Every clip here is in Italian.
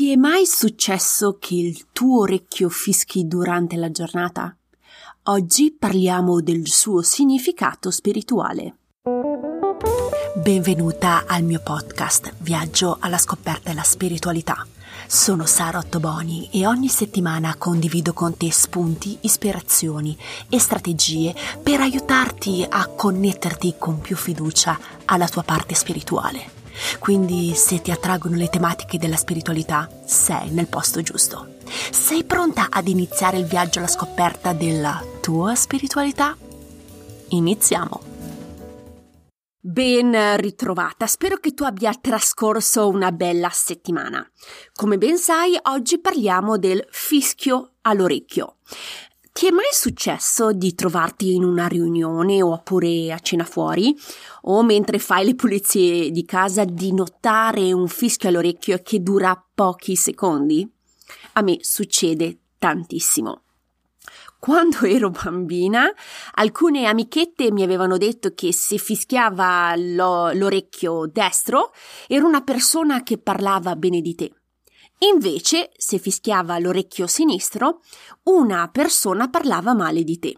Ti è mai successo che il tuo orecchio fischi durante la giornata? Oggi parliamo del suo significato spirituale. Benvenuta al mio podcast Viaggio alla scoperta della spiritualità. Sono Sara Ottoboni e ogni settimana condivido con te spunti, ispirazioni e strategie per aiutarti a connetterti con più fiducia alla tua parte spirituale. Quindi se ti attraggono le tematiche della spiritualità, sei nel posto giusto. Sei pronta ad iniziare il viaggio alla scoperta della tua spiritualità? Iniziamo! Ben ritrovata, spero che tu abbia trascorso una bella settimana. Come ben sai, oggi parliamo del fischio all'orecchio. Ti è mai successo di trovarti in una riunione oppure a cena fuori o mentre fai le pulizie di casa di notare un fischio all'orecchio che dura pochi secondi? A me succede tantissimo. Quando ero bambina, alcune amichette mi avevano detto che se fischiava lo, l'orecchio destro era una persona che parlava bene di te. Invece, se fischiava l'orecchio sinistro, una persona parlava male di te.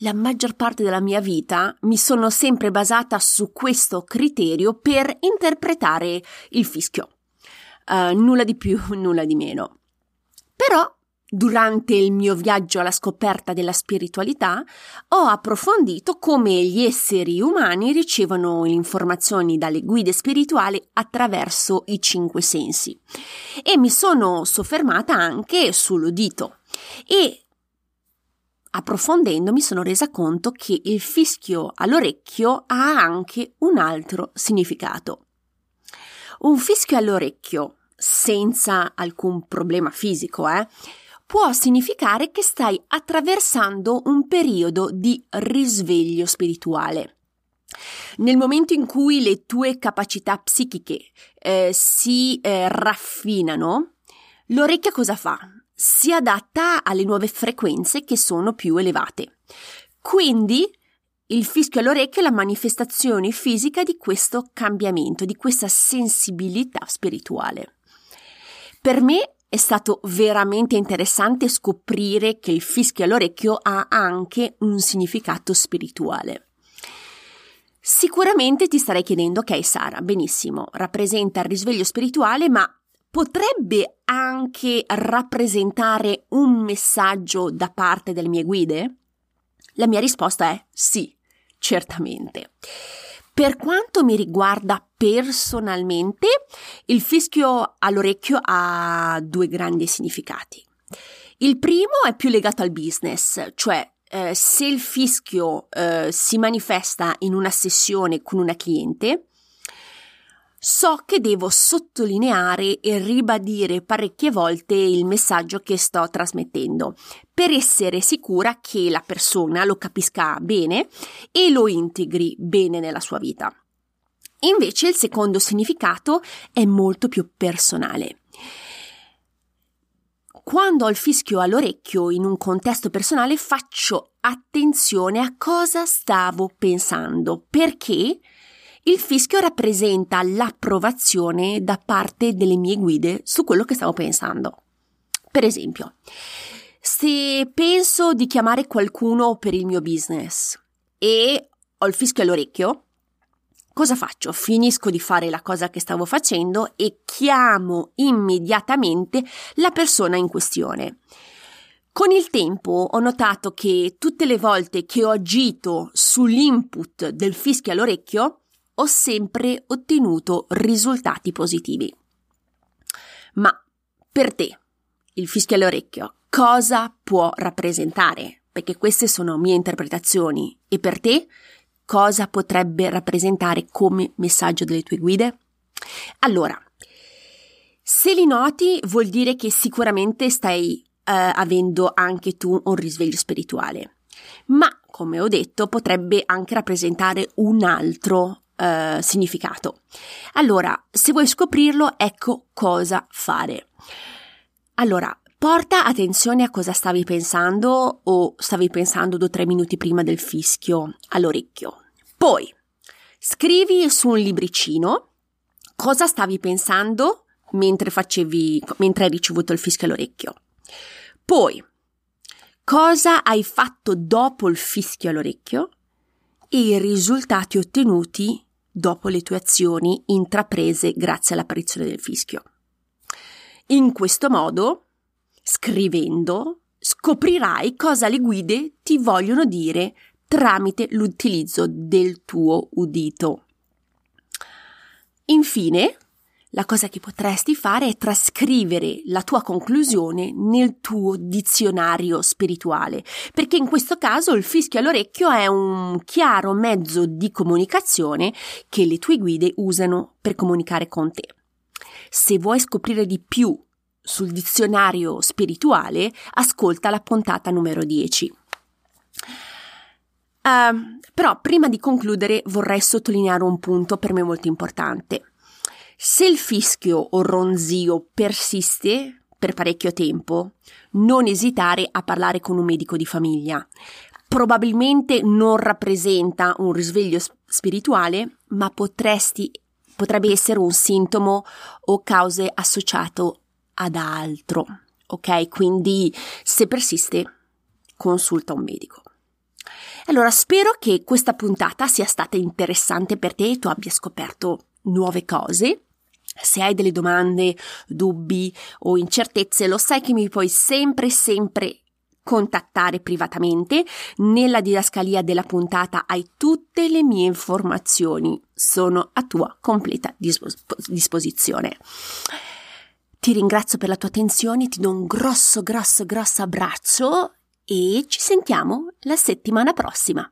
La maggior parte della mia vita mi sono sempre basata su questo criterio per interpretare il fischio. Uh, nulla di più, nulla di meno. Però Durante il mio viaggio alla scoperta della spiritualità ho approfondito come gli esseri umani ricevono informazioni dalle guide spirituali attraverso i cinque sensi e mi sono soffermata anche sull'udito e approfondendo mi sono resa conto che il fischio all'orecchio ha anche un altro significato. Un fischio all'orecchio senza alcun problema fisico, eh, può significare che stai attraversando un periodo di risveglio spirituale. Nel momento in cui le tue capacità psichiche eh, si eh, raffinano, l'orecchia cosa fa? Si adatta alle nuove frequenze che sono più elevate. Quindi il fischio all'orecchio è la manifestazione fisica di questo cambiamento, di questa sensibilità spirituale. Per me è stato veramente interessante scoprire che il fischio all'orecchio ha anche un significato spirituale. Sicuramente ti starei chiedendo, ok Sara, benissimo, rappresenta il risveglio spirituale, ma potrebbe anche rappresentare un messaggio da parte delle mie guide? La mia risposta è sì, certamente. Per quanto mi riguarda personalmente, il fischio all'orecchio ha due grandi significati. Il primo è più legato al business, cioè eh, se il fischio eh, si manifesta in una sessione con una cliente, so che devo sottolineare e ribadire parecchie volte il messaggio che sto trasmettendo per essere sicura che la persona lo capisca bene e lo integri bene nella sua vita. Invece il secondo significato è molto più personale. Quando ho il fischio all'orecchio in un contesto personale faccio attenzione a cosa stavo pensando perché il fischio rappresenta l'approvazione da parte delle mie guide su quello che stavo pensando. Per esempio, se penso di chiamare qualcuno per il mio business e ho il fischio all'orecchio, cosa faccio? Finisco di fare la cosa che stavo facendo e chiamo immediatamente la persona in questione. Con il tempo ho notato che tutte le volte che ho agito sull'input del fischio all'orecchio, ho sempre ottenuto risultati positivi. Ma per te, il fischio all'orecchio, cosa può rappresentare? Perché queste sono mie interpretazioni. E per te, cosa potrebbe rappresentare come messaggio delle tue guide? Allora, se li noti vuol dire che sicuramente stai uh, avendo anche tu un risveglio spirituale. Ma, come ho detto, potrebbe anche rappresentare un altro eh, significato. Allora, se vuoi scoprirlo, ecco cosa fare. Allora, porta attenzione a cosa stavi pensando o stavi pensando due o tre minuti prima del fischio all'orecchio. Poi, scrivi su un libricino cosa stavi pensando mentre facevi, mentre hai ricevuto il fischio all'orecchio. Poi, cosa hai fatto dopo il fischio all'orecchio e i risultati ottenuti dopo le tue azioni intraprese grazie all'apparizione del fischio. In questo modo, scrivendo, scoprirai cosa le guide ti vogliono dire tramite l'utilizzo del tuo udito. Infine, la cosa che potresti fare è trascrivere la tua conclusione nel tuo dizionario spirituale, perché in questo caso il fischio all'orecchio è un chiaro mezzo di comunicazione che le tue guide usano per comunicare con te. Se vuoi scoprire di più sul dizionario spirituale, ascolta la puntata numero 10. Uh, ehm, però prima di concludere vorrei sottolineare un punto per me molto importante. Se il fischio o ronzio persiste per parecchio tempo, non esitare a parlare con un medico di famiglia. Probabilmente non rappresenta un risveglio spirituale, ma potresti, potrebbe essere un sintomo o cause associato ad altro. Ok? Quindi se persiste, consulta un medico. Allora, spero che questa puntata sia stata interessante per te e tu abbia scoperto nuove cose se hai delle domande, dubbi o incertezze, lo sai che mi puoi sempre, sempre contattare privatamente. Nella didascalia della puntata hai tutte le mie informazioni, sono a tua completa dispos- disposizione. Ti ringrazio per la tua attenzione, ti do un grosso, grosso, grosso abbraccio e ci sentiamo la settimana prossima.